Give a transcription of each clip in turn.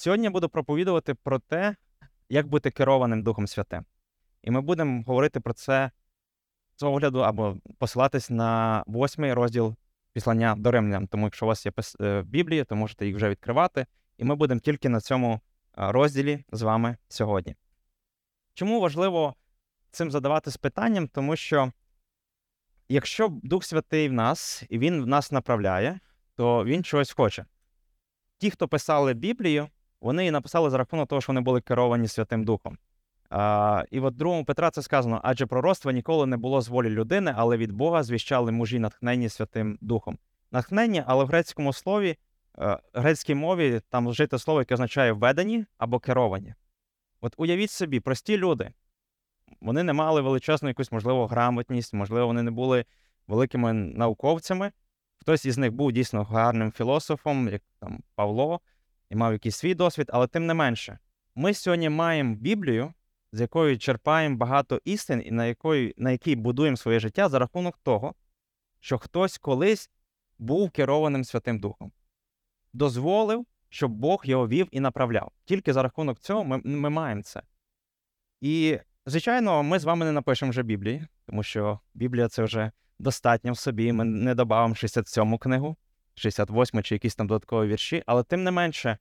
Сьогодні я буду проповідувати про те, як бути керованим Духом Святим. І ми будемо говорити про це з огляду або посилатись на восьмий розділ післання до римлян. Тому, якщо у вас є е, Біблія, то можете їх вже відкривати. І ми будемо тільки на цьому розділі з вами сьогодні. Чому важливо цим задаватись питанням? Тому що якщо Дух Святий в нас і Він в нас направляє, то він чогось хоче. Ті, хто писали Біблію, вони її написали за рахунок того, що вони були керовані Святим Духом. А, І от другому Петра це сказано: адже пророцтво ніколи не було з волі людини, але від Бога звіщали мужі, натхнені Святим Духом. Натхнення, але в грецькому слові, в грецькій мові там вжите слово, яке означає введені або керовані. От уявіть собі, прості люди. Вони не мали величезну якусь, можливо, грамотність, можливо, вони не були великими науковцями. Хтось із них був дійсно гарним філософом, як там Павло, і мав якийсь свій досвід, але тим не менше, ми сьогодні маємо Біблію, з якою черпаємо багато істин, і на якої, на якій будуємо своє життя за рахунок того, що хтось колись був керованим Святим Духом, дозволив, щоб Бог його вів і направляв. Тільки за рахунок цього ми, ми маємо це. І, звичайно, ми з вами не напишемо вже Біблії, тому що Біблія це вже достатньо в собі. Ми не додамо 67 книгу, 68 чи якісь там додаткові вірші, але тим не менше,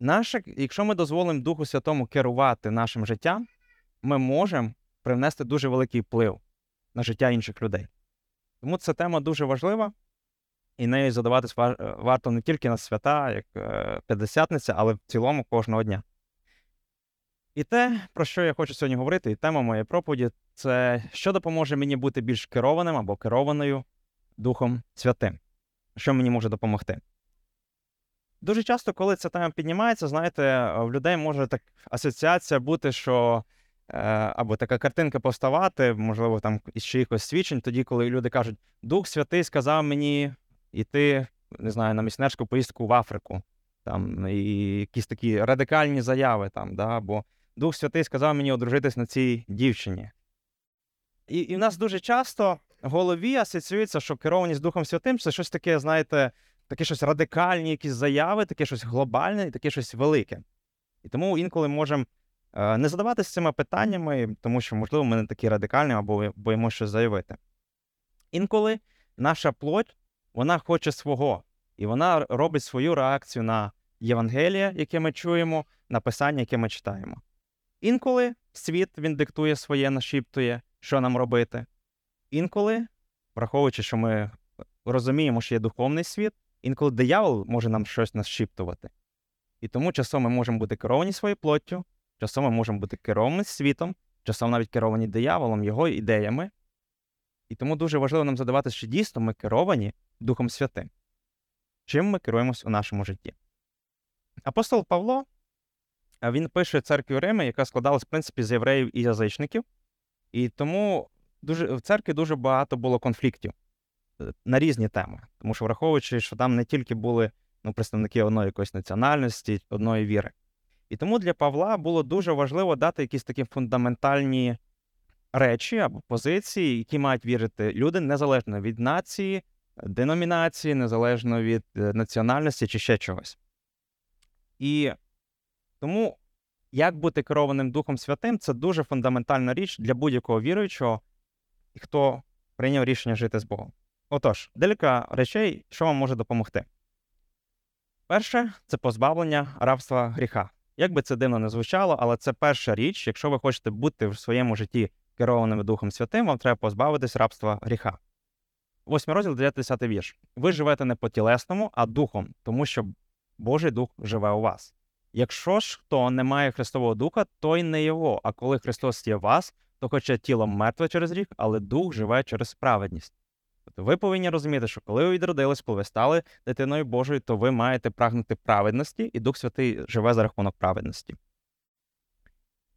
наше, якщо ми дозволимо Духу Святому керувати нашим життям, ми можемо привнести дуже великий вплив на життя інших людей. Тому ця тема дуже важлива, і нею задаватись варто не тільки на свята, як е, П'ятдесятниця, але в цілому кожного дня. І те, про що я хочу сьогодні говорити, і тема моєї проповіді це що допоможе мені бути більш керованим або керованою Духом Святим, що мені може допомогти. Дуже часто, коли ця тема піднімається, знаєте, в людей може так асоціація бути, що е, або така картинка поставати, можливо, там із чиїхось свідчень, тоді, коли люди кажуть, Дух Святий сказав мені йти, не знаю, на місіонерську поїздку в Африку, там, і якісь такі радикальні заяви, там, да, або Дух Святий сказав мені одружитись на цій дівчині. І і в нас дуже часто в голові асоціюється, що керованість Духом Святим це щось таке, знаєте, таке щось радикальні, якісь заяви, таке щось глобальне і таке щось велике. І тому інколи можемо е, не задаватися цими питаннями, тому що, можливо, ми не такі радикальні або боїмо щось заявити. Інколи наша плоть вона хоче свого, і вона робить свою реакцію на Євангеліє, яке ми чуємо, на писання, яке ми читаємо. Інколи світ він диктує своє, нашіптує, що нам робити. Інколи, враховуючи, що ми розуміємо, що є духовний світ, інколи диявол може нам щось нашіптувати. І тому часом ми можемо бути керовані своєю плоттю, часом ми можемо бути керовані світом, часом навіть керовані дияволом, його ідеями. І тому дуже важливо нам задавати, що дійсно ми керовані Духом Святим. Чим ми керуємось у нашому житті? Апостол Павло він пише церкві Рими, яка складалась, в принципі, з євреїв і язичників. І тому дуже, в церкві дуже багато було конфліктів на різні теми. Тому що, враховуючи, що там не тільки були ну, представники одної якоїсь національності, одної віри. І тому для Павла було дуже важливо дати якісь такі фундаментальні речі або позиції, які мають вірити люди незалежно від нації, деномінації, незалежно від е, національності чи ще чогось. І тому як бути керованим Духом Святим це дуже фундаментальна річ для будь-якого віруючого, хто прийняв рішення жити з Богом. Отож, декілька речей, що вам може допомогти. Перше це позбавлення рабства гріха. Як би це дивно не звучало, але це перша річ, якщо ви хочете бути в своєму житті керованим Духом Святим, вам треба позбавитись рабства гріха. Восьмий розділ, 10 вірш. Ви живете не по тілесному, а духом, тому що Божий Дух живе у вас. Якщо ж хто не має Христового Духа, то й не його. А коли Христос є в вас, то хоча тіло мертве через рік, але дух живе через справедність. Тобто ви повинні розуміти, що коли ви відродились, коли ви стали дитиною Божою, то ви маєте прагнути праведності, і Дух Святий живе за рахунок праведності.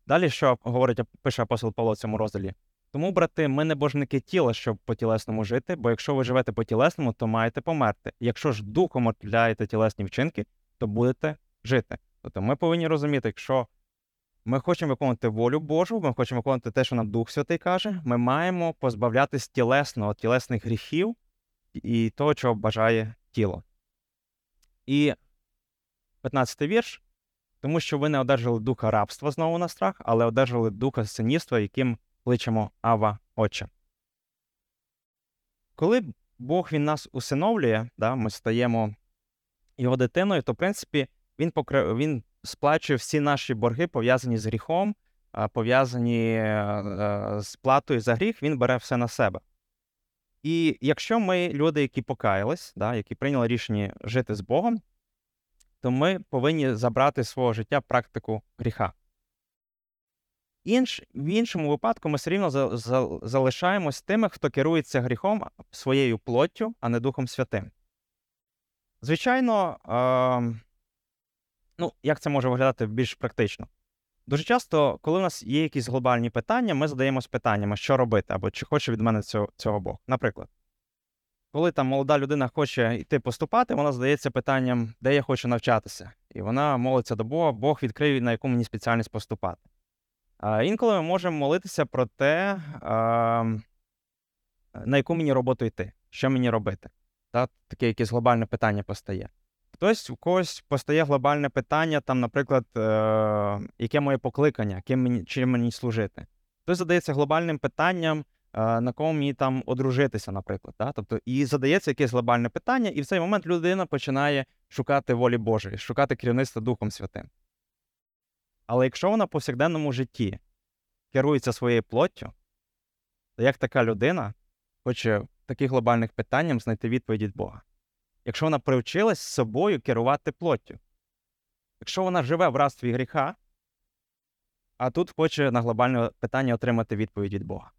Далі, що говорить, пише апостол Павло в цьому розділі? Тому, брати, ми не божники тіла, щоб по тілесному жити, бо якщо ви живете по тілесному, то маєте померти. Якщо ж духом отляєте тілесні вчинки, то будете жити. Тобто ми повинні розуміти, якщо ми хочемо виконувати волю Божу, ми хочемо виконувати те, що нам Дух Святий каже, ми маємо позбавлятись тілесного, тілесних гріхів і того, чого бажає тіло. І 15 й вірш. Тому що ви не одержали духа рабства знову на страх, але одержали духа синівства, яким кличемо Ава Отче. Коли Бог він нас усиновлює, да, ми стаємо його дитиною, то, в принципі, він покри... він сплачує всі наші борги, пов'язані з гріхом, пов'язані е, з платою за гріх, він бере все на себе. І якщо ми люди, які покаялись, да, які прийняли рішення жити з Богом, то ми повинні забрати з свого життя практику гріха. Інш, В іншому випадку ми все рівно за, за, залишаємось тими, хто керується гріхом своєю плоттю, а не Духом Святим. Звичайно, е, ну, як це може виглядати більш практично? Дуже часто, коли у нас є якісь глобальні питання, ми задаємось питаннями, що робити, або чи хоче від мене цього цього Бог. Наприклад, коли там молода людина хоче йти поступати, вона задається питанням, де я хочу навчатися. І вона молиться до Бога, Бог відкриє, на яку мені спеціальність поступати. А Інколи ми можемо молитися про те, на яку мені роботу йти, що мені робити. Та? Таке якесь глобальне питання постає. Хтось у когось постає глобальне питання, там, наприклад, е, яке моє покликання, ким мені, чим мені служити. Хтось задається глобальним питанням, е, на кому мені там одружитися, наприклад. Да? Тобто, І задається якесь глобальне питання, і в цей момент людина починає шукати волі Божої, шукати керівництво Духом Святим. Але якщо вона в повсякденному житті керується своєю плоттю, то як така людина хоче таких глобальних питаннях знайти відповідь від Бога? Якщо вона привчилась собою керувати плоттю. Якщо вона живе в рабстві гріха, а тут хоче на глобальне питання отримати відповідь від Бога.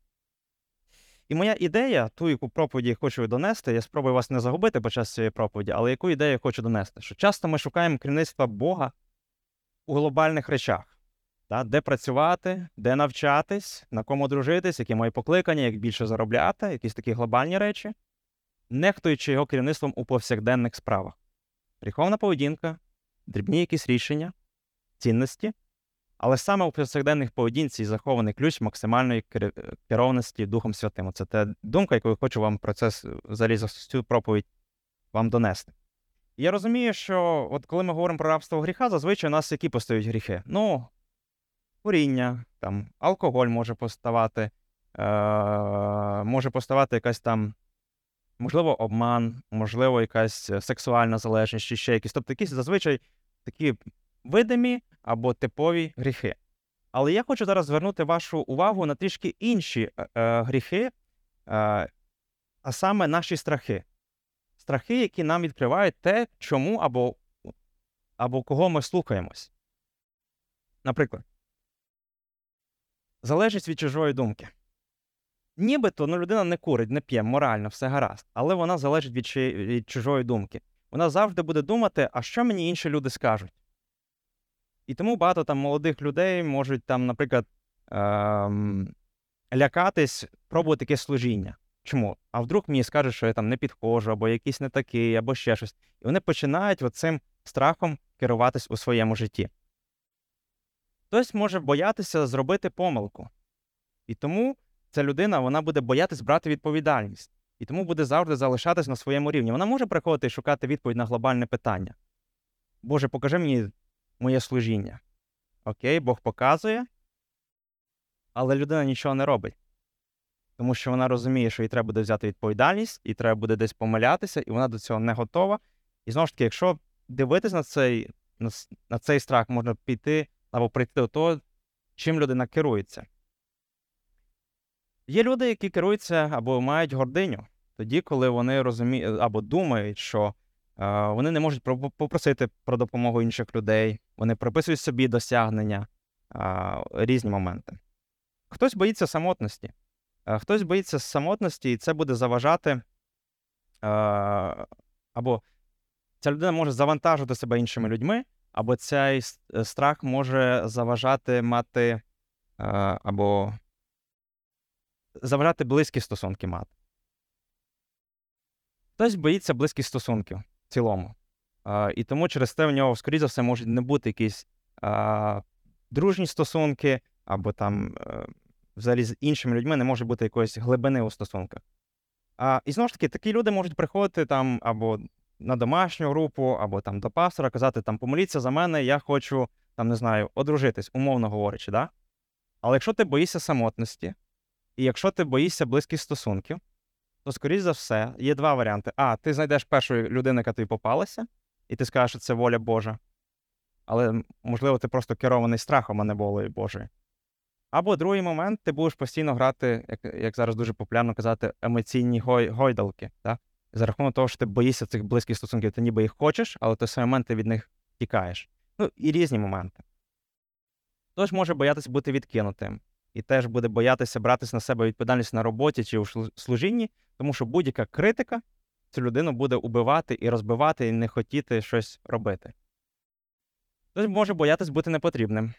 І моя ідея, ту, яку проповіді я хочу донести, я спробую вас не загубити під час цієї проповіді, але яку ідею я хочу донести? Що часто ми шукаємо керівництва Бога у глобальних речах, да? де працювати, де навчатись, на кому дружитись, які мої покликання, як більше заробляти, якісь такі глобальні речі нехтуючи його керівництвом у повсякденних справах. Гріховна поведінка, дрібні якісь рішення, цінності, але саме у повсякденних поведінці захований ключ максимальної керованості Духом Святим. Це та думка, яку я хочу вам про це за цю проповідь вам донести. Я розумію, що от коли ми говоримо про рабство гріха, зазвичай у нас які постають гріхи? Ну, куріння, там, алкоголь може поставати, е- може поставати якась там можливо, обман, можливо, якась е, сексуальна залежність чи ще якісь. Тобто, якісь зазвичай такі видимі або типові гріхи. Але я хочу зараз звернути вашу увагу на трішки інші е, е, гріхи, е, а саме наші страхи. Страхи, які нам відкривають те, чому або або кого ми слухаємось. Наприклад, залежність від чужої думки. Нібито ну, людина не курить, не п'є, морально, все гаразд, але вона залежить від, чи, від чужої думки. Вона завжди буде думати, а що мені інші люди скажуть. І тому багато там молодих людей можуть, там, наприклад, ем, лякатись, пробувати таке служіння. Чому? А вдруг мені скажуть, що я там не підходжу, або якийсь не такий, або ще щось. І вони починають оцим страхом керуватись у своєму житті. Хтось може боятися зробити помилку. І тому ця людина вона буде боятись брати відповідальність і тому буде завжди залишатись на своєму рівні. Вона може приходити і шукати відповідь на глобальне питання. Боже, покажи мені моє служіння. Окей, Бог показує, але людина нічого не робить. Тому що вона розуміє, що їй треба буде взяти відповідальність, і треба буде десь помилятися, і вона до цього не готова. І знову ж таки, якщо дивитись на цей на, на цей страх, можна піти або прийти до того, чим людина керується. Є люди, які керуються або мають гординю, тоді, коли вони розуміють або думають, що е, вони не можуть попросити про допомогу інших людей, вони приписують собі досягнення, е, різні моменти. Хтось боїться самотності, е, хтось боїться самотності, і це буде заважати, е, або ця людина може завантажити себе іншими людьми, або цей страх може заважати мати е, або заважати близькі стосунки мати. Хтось боїться близьких стосунків в цілому. А, І тому через те в нього, скоріше за все, можуть не бути якісь а, дружні стосунки, або там а, е, взагалі з іншими людьми не може бути якоїсь глибини у стосунках. А, І знову ж таки, такі люди можуть приходити там або на домашню групу, або там до пастора, казати, там, помоліться за мене, я хочу там не знаю, одружитись, умовно говорячи, да? Але якщо ти боїшся самотності, і якщо ти боїшся близьких стосунків, то, скоріш за все, є два варіанти. А, ти знайдеш першу людину, яка тобі попалася, і ти скажеш, що це воля Божа. Але, можливо, ти просто керований страхом, а не волею Божою. Або другий момент, ти будеш постійно грати, як як зараз дуже популярно казати, емоційні гой, гойдалки. Так? За рахунок того, що ти боїшся цих близьких стосунків, ти ніби їх хочеш, але той самий момент ти від них тікаєш. Ну, і різні моменти. Хтось може боятися бути відкинутим, і теж буде боятися братися на себе відповідальність на роботі чи у служінні, тому що будь-яка критика цю людину буде убивати і розбивати, і не хотіти щось робити. Хтось може боятися бути непотрібним.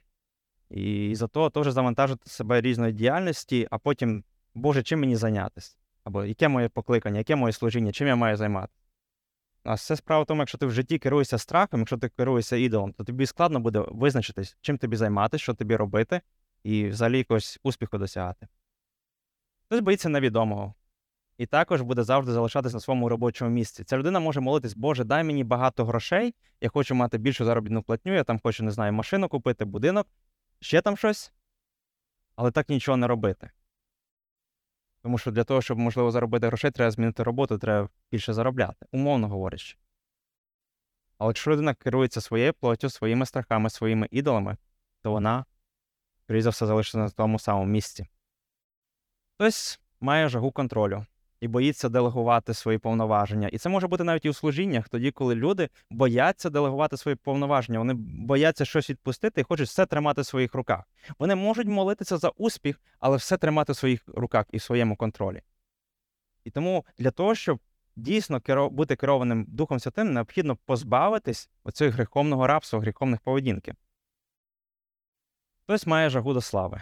І за того теж завантажити себе різної діяльності, а потім, Боже, чим мені зайнятися? Або яке моє покликання, яке моє служіння, чим я маю займатися? А все справа в тому, якщо ти в житті керуєшся страхом, якщо ти керуєшся ідолом, то тобі складно буде визначитись, чим тобі займатися, що тобі робити, і взагалі якогось успіху досягати. Хтось боїться невідомого. І також буде завжди залишатись на своєму робочому місці. Ця людина може молитись, Боже, дай мені багато грошей, я хочу мати більшу заробітну платню, я там хочу, не знаю, машину купити, будинок, ще там щось, але так нічого не робити. Тому що для того, щоб можливо заробити грошей, треба змінити роботу, треба більше заробляти, умовно говорячи. Але якщо людина керується своєю плоттю, своїми страхами, своїми ідолами, то вона, скоріше за все, залишиться на тому самому місці. Хтось має жагу контролю і боїться делегувати свої повноваження. І це може бути навіть і у служіннях, тоді, коли люди бояться делегувати свої повноваження, вони бояться щось відпустити і хочуть все тримати в своїх руках. Вони можуть молитися за успіх, але все тримати в своїх руках і в своєму контролі. І тому для того, щоб дійсно бути керованим Духом Святим, необхідно позбавитись оцього гріховного рабства, гріховних поведінки. Хтось має жагу до слави.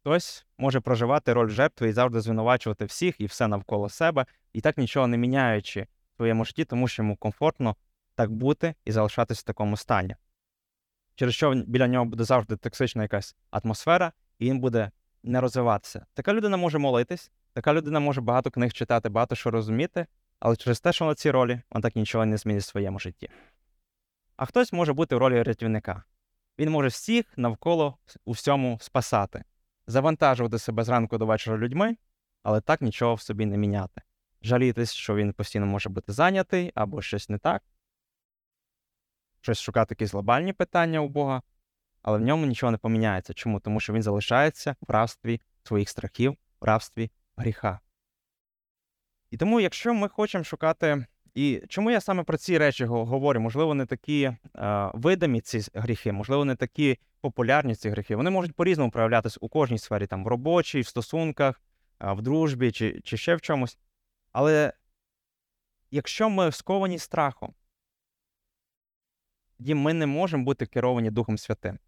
Хтось може проживати роль жертви і завжди звинувачувати всіх і все навколо себе, і так нічого не міняючи в своєму житті, тому що йому комфортно так бути і залишатися в такому стані. Через що біля нього буде завжди токсична якась атмосфера, і він буде не розвиватися. Така людина може молитись, така людина може багато книг читати, багато що розуміти, але через те, що на цій ролі, він так нічого не змінить в своєму житті. А хтось може бути в ролі рятівника. Він може всіх навколо у всьому спасати завантажувати себе зранку до вечора людьми, але так нічого в собі не міняти. Жалітись, що він постійно може бути зайнятий або щось не так, щось шукати якісь глобальні питання у Бога, але в ньому нічого не поміняється. Чому? Тому що він залишається в рабстві своїх страхів, в рабстві гріха. І тому, якщо ми хочемо шукати і чому я саме про ці речі говорю? Можливо, не такі е, видимі ці гріхи, можливо, не такі популярні ці гріхи. Вони можуть по-різному проявлятися у кожній сфері, там в робочій, в стосунках, е, в дружбі чи, чи ще в чомусь. Але якщо ми сковані страхом, тоді ми не можемо бути керовані Духом Святим.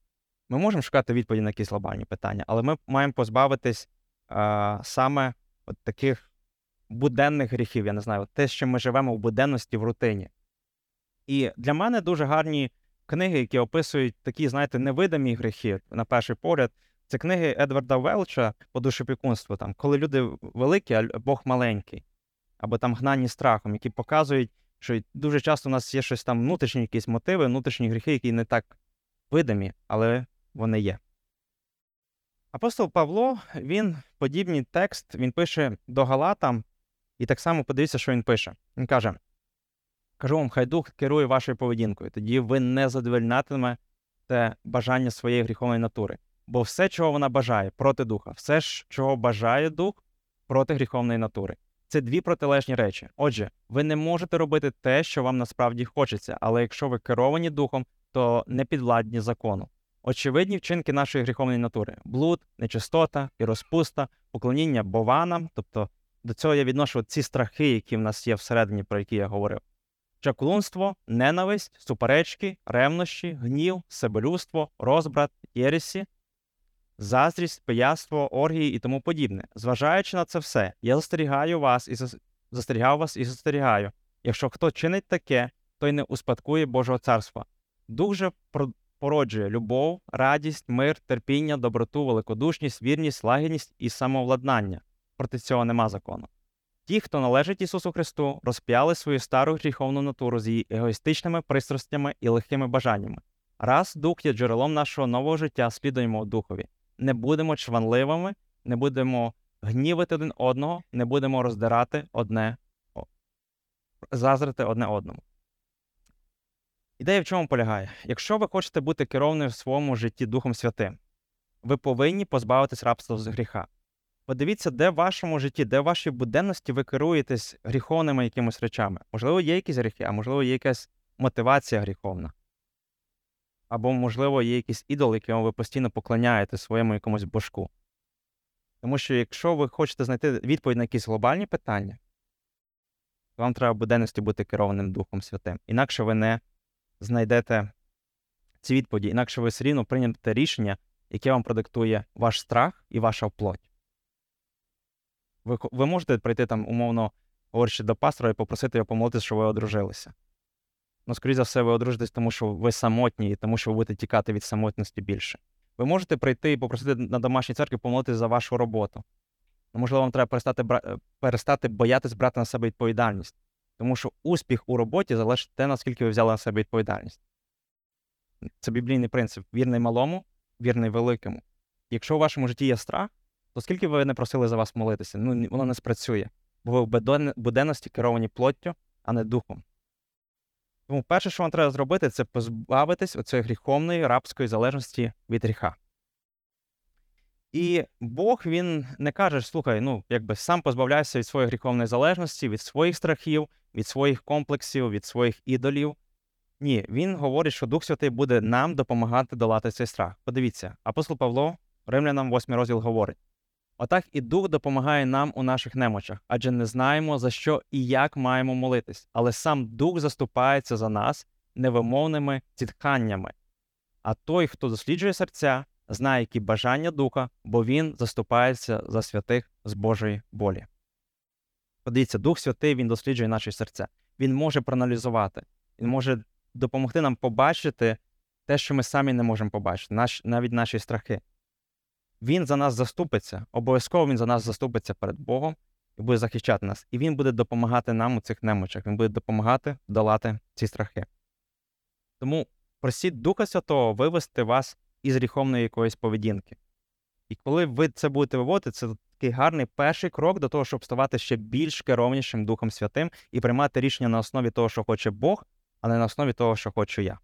Ми можемо шукати відповіді на якісь глобальні питання, але ми маємо позбавитись е, саме от таких буденних гріхів, я не знаю, те, що ми живемо в буденності в рутині. І для мене дуже гарні книги, які описують такі, знаєте, невидимі гріхи, на перший погляд. Це книги Едварда Велча по душепікунству, там, коли люди великі, а Бог маленький, або там гнані страхом, які показують, що дуже часто у нас є щось там внутрішні якісь мотиви, внутрішні гріхи, які не так видимі, але вони є. Апостол Павло, він подібний текст, він пише до Галатам, і так само подивіться, що він пише. Він каже: Кажу вам, хай дух керує вашою поведінкою, тоді ви не задовольнятимете бажання своєї гріховної натури. Бо все, чого вона бажає, проти духа, все, чого бажає дух проти гріховної натури. Це дві протилежні речі. Отже, ви не можете робити те, що вам насправді хочеться, але якщо ви керовані духом, то не підвладні закону. Очевидні вчинки нашої гріховної натури: блуд, нечистота і розпуста, поклоніння бованам, тобто до цього я відношу ці страхи, які в нас є всередині, про які я говорив. Чаклунство, ненависть, суперечки, ревнощі, гнів, себелюство, розбрат, єресі, заздрість, пияство, оргії і тому подібне. Зважаючи на це все, я застерігаю вас і застерігав вас і застерігаю. Якщо хто чинить таке, той не успадкує Божого царства. Дух же породжує любов, радість, мир, терпіння, доброту, великодушність, вірність, лагідність і самовладнання проти цього нема закону. Ті, хто належить Ісусу Христу, розп'яли свою стару гріховну натуру з її егоїстичними пристрастями і легкими бажаннями. Раз дух є джерелом нашого нового життя, слідуємо духові. Не будемо чванливими, не будемо гнівити один одного, не будемо роздирати одне, зазрити одне одному. Ідея в чому полягає? Якщо ви хочете бути керованим в своєму житті Духом Святим, ви повинні позбавитись рабства з гріха. Подивіться, де в вашому житті, де в вашій буденності ви керуєтесь гріховними якимось речами. Можливо, є якісь гріхи, а можливо, є якась мотивація гріховна. Або, можливо, є якийсь ідол, якому ви постійно поклоняєте своєму якомусь божку. Тому що якщо ви хочете знайти відповідь на якісь глобальні питання, то вам треба в буденності бути керованим Духом Святим. Інакше ви не знайдете ці відповіді, інакше ви все рівно приймете рішення, яке вам продиктує ваш страх і ваша плоть. Ви ви можете прийти там, умовно говорячи, до пастора і попросити його помолитися, що ви одружилися. Ну, скоріше за все, ви одружитесь, тому що ви самотні, і тому що ви будете тікати від самотності більше. Ви можете прийти і попросити на домашній церкві помолитися за вашу роботу. Ну, можливо, вам треба перестати бра... перестати боятись брати на себе відповідальність. Тому що успіх у роботі залежить те, наскільки ви взяли на себе відповідальність. Це біблійний принцип: вірний малому, вірний великому. Якщо у вашому житті є страх, то скільки ви не просили за вас молитися, ну воно не спрацює, бо ви в буденності керовані плоттю, а не духом. Тому перше, що вам треба зробити, це позбавитись оцієї гріховної рабської залежності від гріха. І Бог він не каже, слухай, ну, якби сам позбавляйся від своєї гріховної залежності, від своїх страхів, від своїх комплексів, від своїх ідолів. Ні, він говорить, що Дух Святий буде нам допомагати долати цей страх. Подивіться, апостол Павло, Римлянам, 8 розділ говорить: Отак і Дух допомагає нам у наших немочах, адже не знаємо, за що і як маємо молитись, але сам Дух заступається за нас невимовними зітханнями. А той, хто досліджує серця, знає, які бажання духа, бо він заступається за святих з Божої волі. Подивіться, Дух Святий Він досліджує наші серця. Він може проаналізувати, він може допомогти нам побачити те, що ми самі не можемо побачити, наш, навіть наші страхи. Він за нас заступиться, обов'язково він за нас заступиться перед Богом і буде захищати нас. І він буде допомагати нам у цих немочах, він буде допомагати долати ці страхи. Тому просіть Духа Святого вивести вас із гріховної якоїсь поведінки. І коли ви це будете виводити, це такий гарний перший крок до того, щоб ставати ще більш керовнішим Духом Святим і приймати рішення на основі того, що хоче Бог, а не на основі того, що хочу я.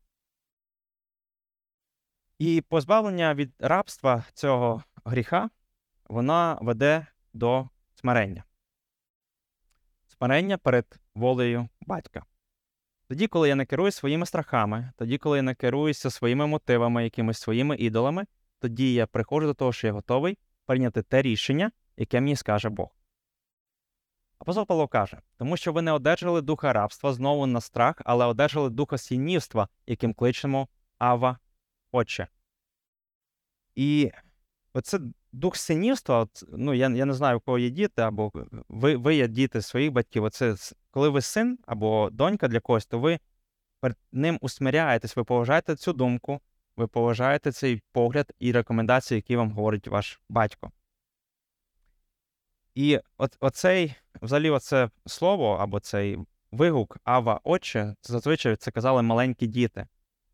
І позбавлення від рабства цього гріха, вона веде до смирення. Смирення перед волею батька. Тоді, коли я не керую своїми страхами, тоді, коли я не керуюся своїми мотивами, якимись своїми ідолами, тоді я приходжу до того, що я готовий прийняти те рішення, яке мені скаже Бог. Апостол Павло каже, тому що ви не одержали духа рабства знову на страх, але одержали духа сінівства, яким кличемо Ава Отче. І оце дух синівства, ну я я не знаю, у кого є діти, або ви ви є діти своїх батьків. Оце коли ви син або донька для когось, то ви перед ним усмиряєтесь, ви поважаєте цю думку, ви поважаєте цей погляд і рекомендації, які вам говорить ваш батько. І от, оцей, взагалі, оце слово або цей вигук Ава Отче, зазвичай це казали маленькі діти.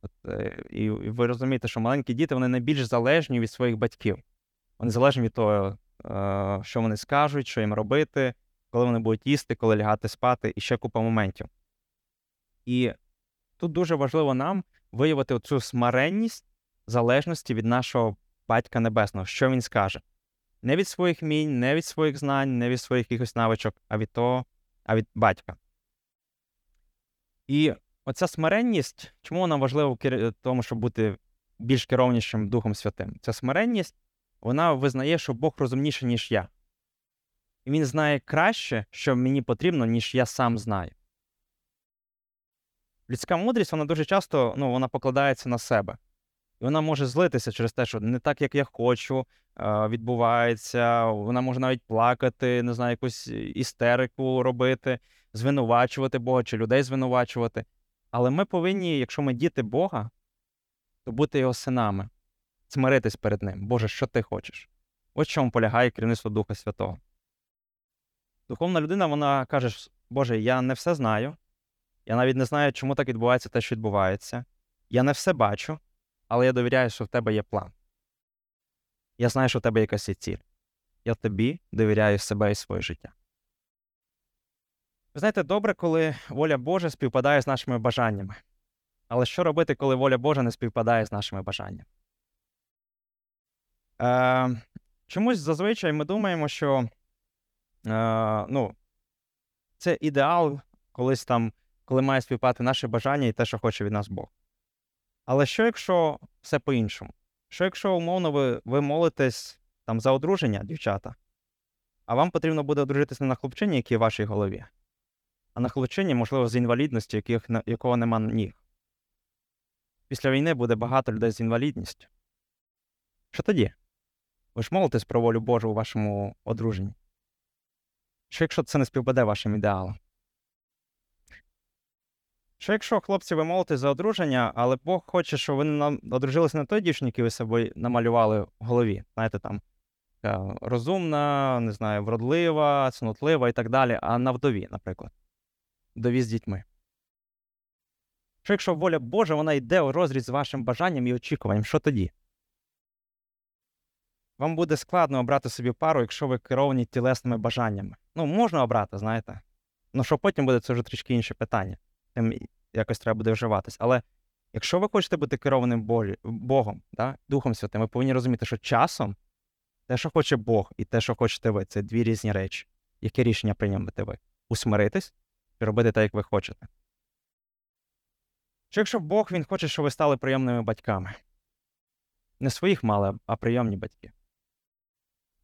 От, е, І ви розумієте, що маленькі діти вони найбільш залежні від своїх батьків. Вони залежні від того, е, що вони скажуть, що їм робити, коли вони будуть їсти, коли лягати спати, і ще купа моментів. І тут дуже важливо нам виявити цю смиренність залежності від нашого Батька Небесного, що він скаже. Не від своїх мінь, не від своїх знань, не від своїх якихось навичок, а від того, а від батька. І оця смиренність, чому вона важлива в тому, щоб бути більш керовнішим Духом Святим? Ця смиренність, вона визнає, що Бог розумніший, ніж я. І він знає краще, що мені потрібно, ніж я сам знаю. Людська мудрість, вона дуже часто ну, вона покладається на себе. І вона може злитися через те, що не так, як я хочу, відбувається. Вона може навіть плакати, не знаю, якусь істерику робити, звинувачувати Бога чи людей звинувачувати. Але ми повинні, якщо ми діти Бога, то бути його синами, смиритись перед Ним. Боже, що ти хочеш? Ось чому полягає керівництво Духа Святого. Духовна людина, вона каже, Боже, я не все знаю. Я навіть не знаю, чому так відбувається те, що відбувається. Я не все бачу, але я довіряю, що в тебе є план. Я знаю, що в тебе якась є ціль. Я тобі довіряю себе і своє життя. Ви знаєте, добре, коли воля Божа співпадає з нашими бажаннями. Але що робити, коли воля Божа не співпадає з нашими бажаннями? Е, Чомусь зазвичай ми думаємо, що е, ну, це ідеал колись там, коли має співпати наше бажання і те, що хоче від нас Бог. Але що, якщо все по-іншому? Що, якщо умовно ви ви молитесь там за одруження, дівчата, а вам потрібно буде одружитися не на хлопчині, який в вашій голові, а на хлопчині, можливо, з інвалідністю, яких, якого нема ніг. Після війни буде багато людей з інвалідністю. Що тоді? Ви ж молитесь про волю Божу у вашому одруженні? Що якщо це не співпаде вашим ідеалам? Що якщо, хлопці, ви молитесь за одруження, але Бог хоче, щоб ви одружилися на той дівчині, який ви собою намалювали в голові, знаєте, там розумна, не знаю, вродлива, цнотлива і так далі, а на вдові, наприклад, вдові з дітьми. Що якщо воля Божа, вона йде у розріз з вашим бажанням і очікуванням, що тоді? Вам буде складно обрати собі пару, якщо ви керовані тілесними бажаннями. Ну, можна обрати, знаєте. Ну, що потім буде, це вже трішки інше питання. Тим якось треба буде вживатись. Але якщо ви хочете бути керованим Богом, да, Духом Святим, ви повинні розуміти, що часом те, що хоче Бог, і те, що хочете ви, це дві різні речі. Яке рішення приймете ви? Усмиритись чи робити так, як ви хочете? Чи якщо Бог він хоче, щоб ви стали прийомними батьками? Не своїх мали, а прийомні батьки.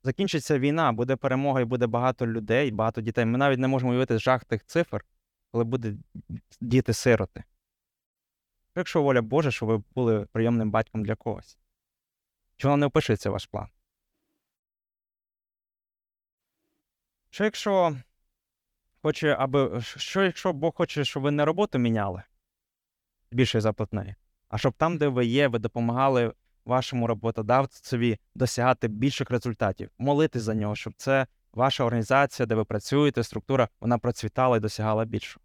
Закінчиться війна, буде перемога і буде багато людей, багато дітей. Ми навіть не можемо уявити жах тих цифр, коли будуть діти-сироти. Якщо воля Божа, щоб ви були прийомним батьком для когось, чи вона не впишеться ваш план? Що якщо хоче, аби що якщо Бог хоче, щоб ви не роботу міняли більше заплатної, а щоб там, де ви є, ви допомагали вашому роботодавцеві досягати більших результатів, молити за нього, щоб це ваша організація, де ви працюєте, структура, вона процвітала і досягала більшого.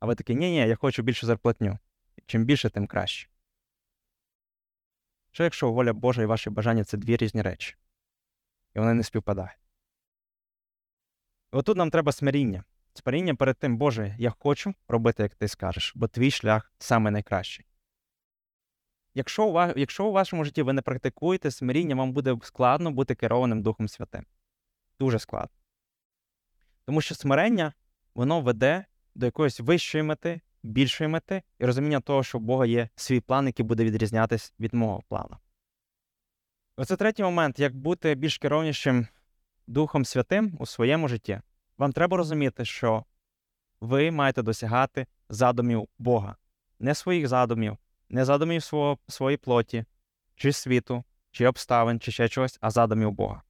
А ви такі, ні, ні, я хочу більшу зарплатню. Чим більше, тим краще. Що якщо воля Божа і ваші бажання це дві різні речі, і вони не співпадають? Отут нам треба смиріння. Смиріння перед тим, Боже, я хочу робити, як ти скажеш, бо твій шлях саме найкращий. Якщо у, вас, якщо у вашому житті ви не практикуєте смиріння, вам буде складно бути керованим Духом Святим. Дуже складно. Тому що смирення, воно веде до якоїсь вищої мети, більшої мети і розуміння того, що у Бога є свій план, який буде відрізнятися від мого плану. Оце третій момент, як бути більш керовнішим Духом Святим у своєму житті. Вам треба розуміти, що ви маєте досягати задумів Бога, не своїх задумів, не задумів свого, своєї плоті, чи світу, чи обставин, чи ще чогось, а задумів Бога.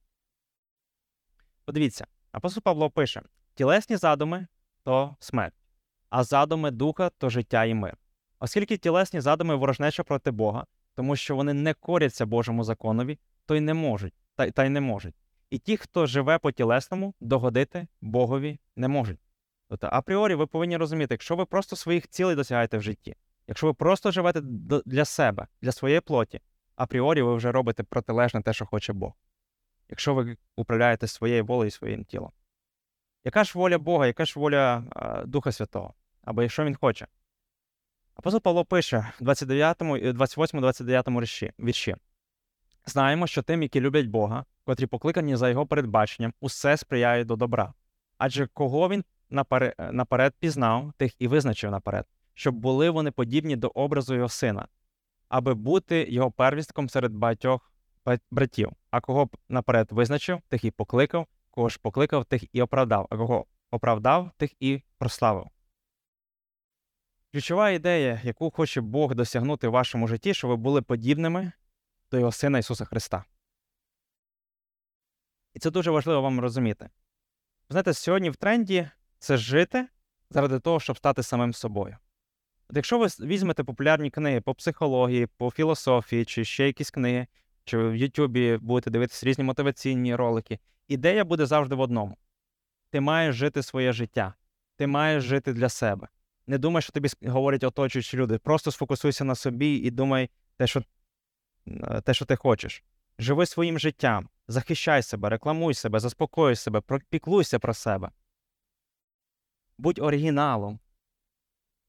Подивіться, апостол Павло пише: тілесні задуми то смерть, а задуми духа то життя і мир. Оскільки тілесні задуми ворожнеча проти Бога, тому що вони не коряться Божому законові, то й не можуть, та, та й не можуть. І ті, хто живе по тілесному, догодити Богові не можуть. Тобто, апріорі, ви повинні розуміти, якщо ви просто своїх цілей досягаєте в житті, якщо ви просто живете для себе, для своєї плоті, апріорі ви вже робите протилежне те, що хоче Бог. Якщо ви управляєте своєю волею і своїм тілом. Яка ж воля Бога, яка ж воля а, Духа Святого? Або якщо він хоче? Апостол Павло пише в 28-29 вірші. Знаємо, що тим, які люблять Бога, котрі покликані за його передбаченням, усе сприяє до добра. Адже кого він наперед пізнав, тих і визначив наперед, щоб були вони подібні до образу його сина, аби бути його первістком серед багатьох братів, а кого наперед визначив, тих і покликав, кого ж покликав, тих і оправдав, а кого оправдав, тих і прославив. Ключова ідея, яку хоче Бог досягнути в вашому житті, щоб ви були подібними до Його Сина Ісуса Христа. І це дуже важливо вам розуміти. Знаєте, сьогодні в тренді це жити заради того, щоб стати самим собою. От Якщо ви візьмете популярні книги по психології, по філософії, чи ще якісь книги, чи в Ютубі будете дивитися різні мотиваційні ролики, ідея буде завжди в одному: ти маєш жити своє життя, ти маєш жити для себе. Не думай, що тобі говорять оточуючі люди. Просто сфокусуйся на собі і думай те, що е, те, що ти хочеш. Живи своїм життям, захищай себе, рекламуй себе, заспокоюй себе, піклуйся про себе. Будь оригіналом.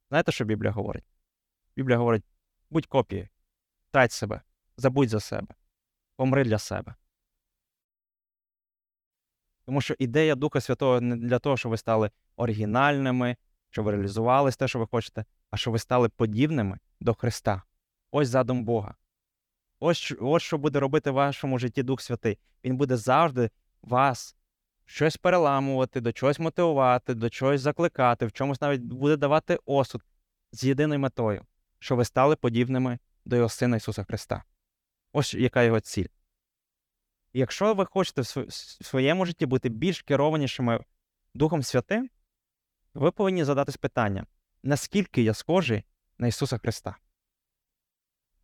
Знаєте, що Біблія говорить? Біблія говорить: будь копією, трать себе, забудь за себе, помри для себе. Тому що ідея Духа Святого не для того, щоб ви стали оригінальними, щоб ви реалізувались те, що ви хочете, а щоб ви стали подібними до Христа. Ось задум Бога. Ось ось що буде робити в вашому житті Дух Святий. Він буде завжди вас щось переламувати, до чогось мотивувати, до чогось закликати, в чомусь навіть буде давати осуд з єдиною метою, щоб ви стали подібними до Його Сина Ісуса Христа. Ось яка його ціль. Якщо ви хочете в своєму житті бути більш керованішими Духом Святим, ви повинні задатись питання, наскільки я схожий на Ісуса Христа.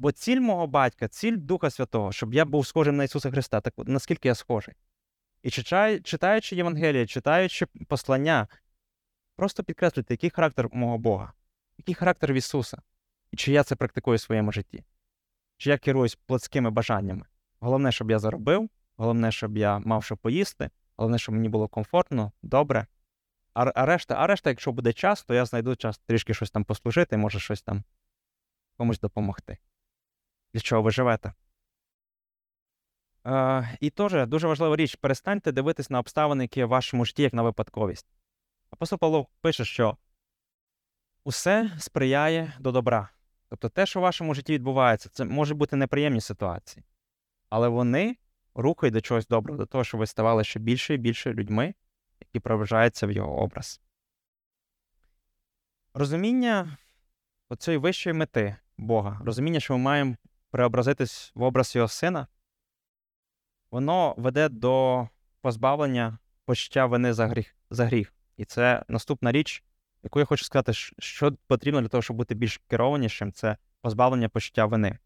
Бо ціль мого батька, ціль Духа Святого, щоб я був схожим на Ісуса Христа, так наскільки я схожий. І читаючи Євангеліє, читаючи послання, просто підкреслюйте, який характер мого Бога, який характер в Ісуса, і чи я це практикую в своєму житті, чи я керуюсь плотськими бажаннями. Головне, щоб я заробив, головне, щоб я мав що поїсти, головне, щоб мені було комфортно, добре. А, а решта, а решта, якщо буде час, то я знайду час трішки щось там послужити, може щось там комусь допомогти. Для чого ви живете? Е, І теж дуже важлива річ: перестаньте дивитись на обставини, які в вашому житті, як на випадковість. Апостол Павло пише, що усе сприяє до добра. Тобто те, що в вашому житті відбувається, це може бути неприємні ситуації, але вони рухають до чогось доброго, до того, щоб ви ставали ще більше і більше людьми, які проважаються в його образ. Розуміння оцієї вищої мети Бога, розуміння, що ми маємо преобразитись в образ його сина, воно веде до позбавлення почуття вини за гріх. за гріх. І це наступна річ, яку я хочу сказати, що потрібно для того, щоб бути більш керованішим, це позбавлення почуття вини.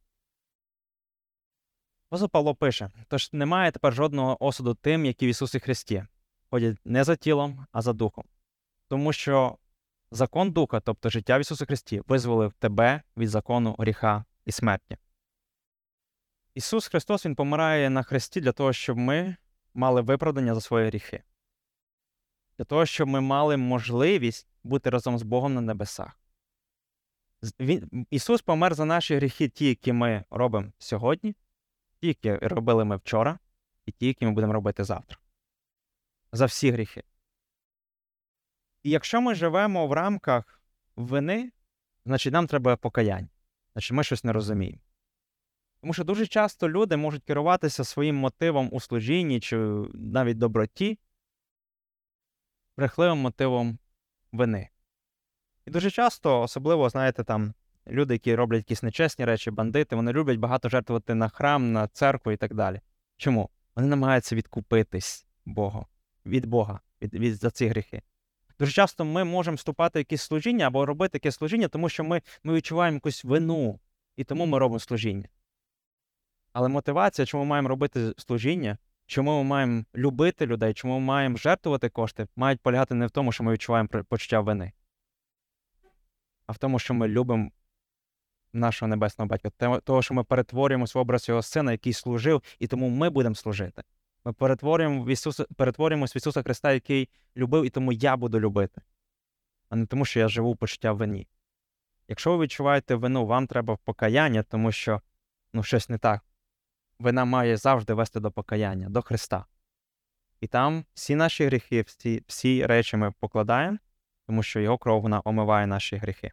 Апостол Павло пише: тож немає тепер жодного осуду тим, які в Ісусі Христі, ходять не за тілом, а за духом. Тому що закон Духа, тобто життя в Ісусі Христі, визволив тебе від закону гріха і смерті. Ісус Христос Він помирає на хресті для того, щоб ми мали виправдання за свої гріхи, для того, щоб ми мали можливість бути разом з Богом на небесах. Він, Ісус помер за наші гріхи, ті, які ми робимо сьогодні, ті, які робили ми вчора, і ті, які ми будемо робити завтра. За всі гріхи. І якщо ми живемо в рамках вини, значить нам треба покаяння. Значить, ми щось не розуміємо. Тому що дуже часто люди можуть керуватися своїм мотивом у служінні чи навіть доброті, брехливим мотивом вини. І дуже часто, особливо, знаєте, там люди, які роблять якісь нечесні речі, бандити, вони люблять багато жертвувати на храм, на церкву і так далі. Чому? Вони намагаються відкупитись Богу, від Бога, від, від за ці гріхи. Дуже часто ми можемо вступати в якесь служіння або робити якесь служіння, тому що ми, ми відчуваємо якусь вину, і тому ми робимо служіння. Але мотивація, чому ми маємо робити служіння, чому ми маємо любити людей, чому ми маємо жертвувати кошти, мають полягати не в тому, що ми відчуваємо почуття вини, а в тому, що ми любимо нашого небесного батька, того, що ми перетворюємося в образ його сина, який служив, і тому ми будемо служити. Ми перетворюємо в Ісуса, перетворюємося в Ісуса Христа, який любив, і тому я буду любити, а не тому, що я живу почуття вині. Якщо ви відчуваєте вину, вам треба покаяння, тому що ну, щось не так. Вина має завжди вести до покаяння, до Христа. І там всі наші гріхи, всі всі речі ми покладаємо, тому що Його кров вона омиває наші гріхи.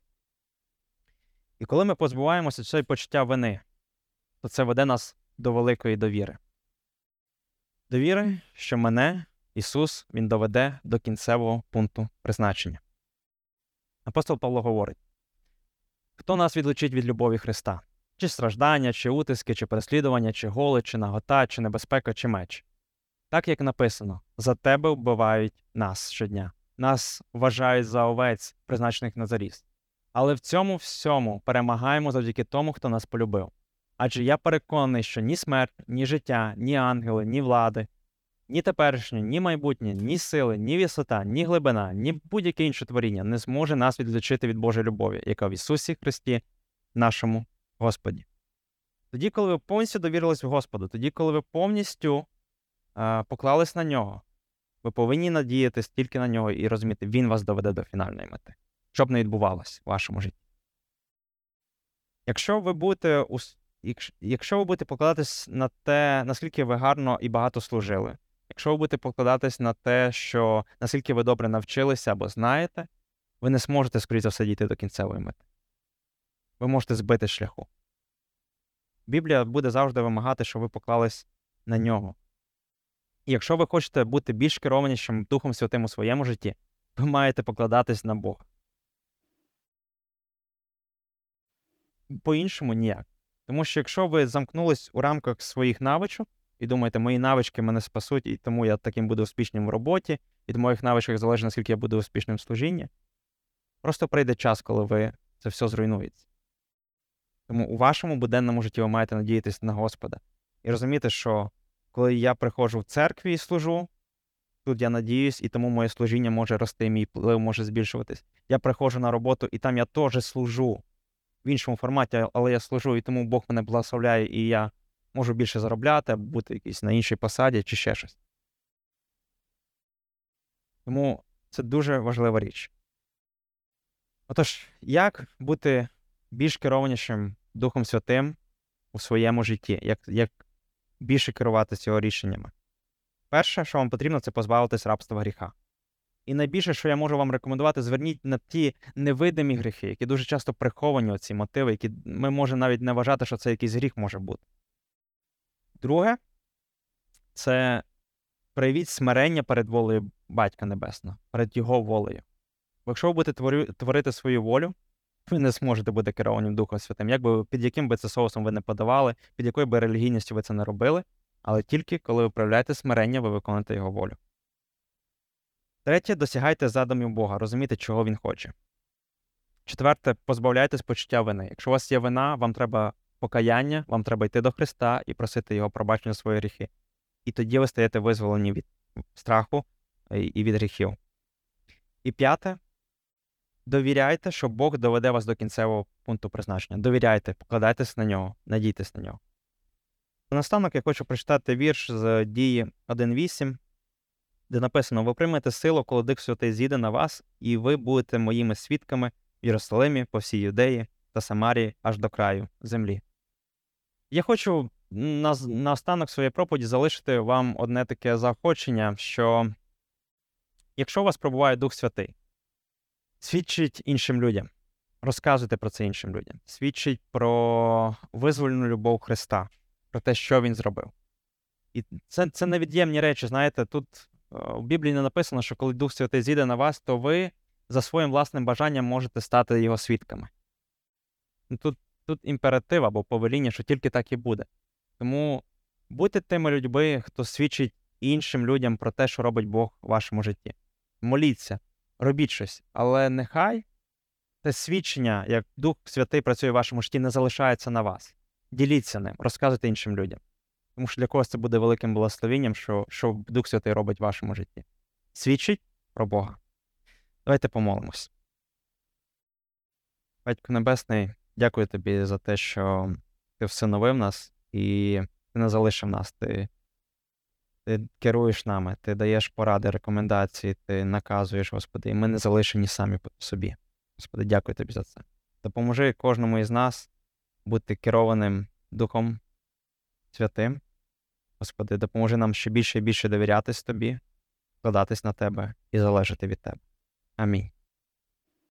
І коли ми позбуваємося цього почуття вини, то це веде нас до великої довіри. Довіри, що мене, Ісус, Він доведе до кінцевого пункту призначення. Апостол Павло говорить: хто нас відлучить від любові Христа? Чи страждання, чи утиски, чи переслідування, чи голи, чи нагота, чи небезпека, чи меч. Так як написано, за тебе вбивають нас щодня, нас вважають за овець, призначених на заріз. Але в цьому всьому перемагаємо завдяки тому, хто нас полюбив. Адже я переконаний, що ні смерть, ні життя, ні ангели, ні влади, ні теперішнє, ні майбутнє, ні сили, ні висота, ні глибина, ні будь-яке інше творіння не зможе нас відлучити від Божої любові, яка в Ісусі Христі, нашому Господі. Тоді, коли ви повністю довірились в Господу, тоді, коли ви повністю е, поклались на нього, ви повинні надіятись тільки на нього і розуміти, він вас доведе до фінальної мети, щоб не відбувалось в вашому житті. Якщо ви будете якщо ви будете покладатись на те, наскільки ви гарно і багато служили, якщо ви будете покладатись на те, що наскільки ви добре навчилися або знаєте, ви не зможете, скоріше за все, дійти до кінцевої мети. Ви можете збити шляху. Біблія буде завжди вимагати, щоб ви поклались на нього. І якщо ви хочете бути більш керованішим Духом Святим у своєму житті, ви маєте покладатись на Бога. По-іншому ніяк. Тому що якщо ви замкнулись у рамках своїх навичок і думаєте, мої навички мене спасуть, і тому я таким буду успішним в роботі, від моїх навичок залежить, наскільки я буду успішним в служінні, просто прийде час, коли ви це все зруйнується. Тому у вашому буденному житті ви маєте надіятися на Господа і розуміти, що коли я приходжу в церкві і служу, тут я надіюсь, і тому моє служіння може рости, мій вплив може збільшуватись. Я приходжу на роботу, і там я теж служу в іншому форматі, але я служу, і тому Бог мене благословляє, і я можу більше заробляти, бути якийсь на іншій посаді чи ще щось. Тому це дуже важлива річ. Отож, як бути більш керованішим Духом Святим у своєму житті, як як більше керуватися його рішеннями? Перше, що вам потрібно, це позбавитись рабства гріха. І найбільше, що я можу вам рекомендувати, зверніть на ті невидимі гріхи, які дуже часто приховані оці мотиви, які ми можемо навіть не вважати, що це якийсь гріх може бути. Друге, це проявіть смирення перед волею Батька Небесного, перед Його волею. Бо якщо ви будете творити свою волю, ви не зможете бути керованим Духом Святим, як би, під яким би це соусом ви не подавали, під якою би релігійністю ви це не робили, але тільки коли ви проявляєте смирення, ви виконуєте його волю. Третє, досягайте задумів Бога, розумійте, чого він хоче. Четверте, позбавляйтесь почуття вини. Якщо у вас є вина, вам треба покаяння, вам треба йти до Христа і просити Його пробачення свої гріхи. І тоді ви стаєте визволені від страху і від гріхів. І п'яте, довіряйте, що Бог доведе вас до кінцевого пункту призначення. Довіряйте, покладайтесь на нього, надійтесь на нього. Наостанок я хочу прочитати вірш з дії 1.8 де написано: ви приймете силу, коли Дух Святий з'їде на вас, і ви будете моїми свідками в Єрусалимі, по всій Юдеї та Самарії аж до краю землі. Я хочу на, на останок своєї проповіді залишити вам одне таке заохочення, що якщо у вас пробуває Дух Святий, свідчить іншим людям, розказуйте про це іншим людям, свідчить про визвольну любов Христа, про те, що Він зробив. І це це невід'ємні речі, знаєте, тут у Біблії не написано, що коли Дух Святий зійде на вас, то ви за своїм власним бажанням можете стати його свідками. Ну, тут тут імператив або повеління, що тільки так і буде. Тому будьте тими людьми, хто свідчить іншим людям про те, що робить Бог у вашому житті. Моліться, робіть щось, але нехай те свідчення, як Дух Святий працює в вашому житті, не залишається на вас. Діліться ним, розказуйте іншим людям. Тому що для когось це буде великим благословенням, що що Дух Святий робить в вашому житті. Свідчить про Бога. Давайте помолимось. Батько Небесний, дякую тобі за те, що ти всиновив нас і ти не залишив нас. Ти ти керуєш нами, ти даєш поради, рекомендації, ти наказуєш, Господи, і ми не залишені самі по собі. Господи, дякую тобі за це. Допоможи кожному із нас бути керованим Духом Святим. Господи, допоможи нам ще більше і більше довірятись Тобі, вкладатись на Тебе і залежати від Тебе. Амінь.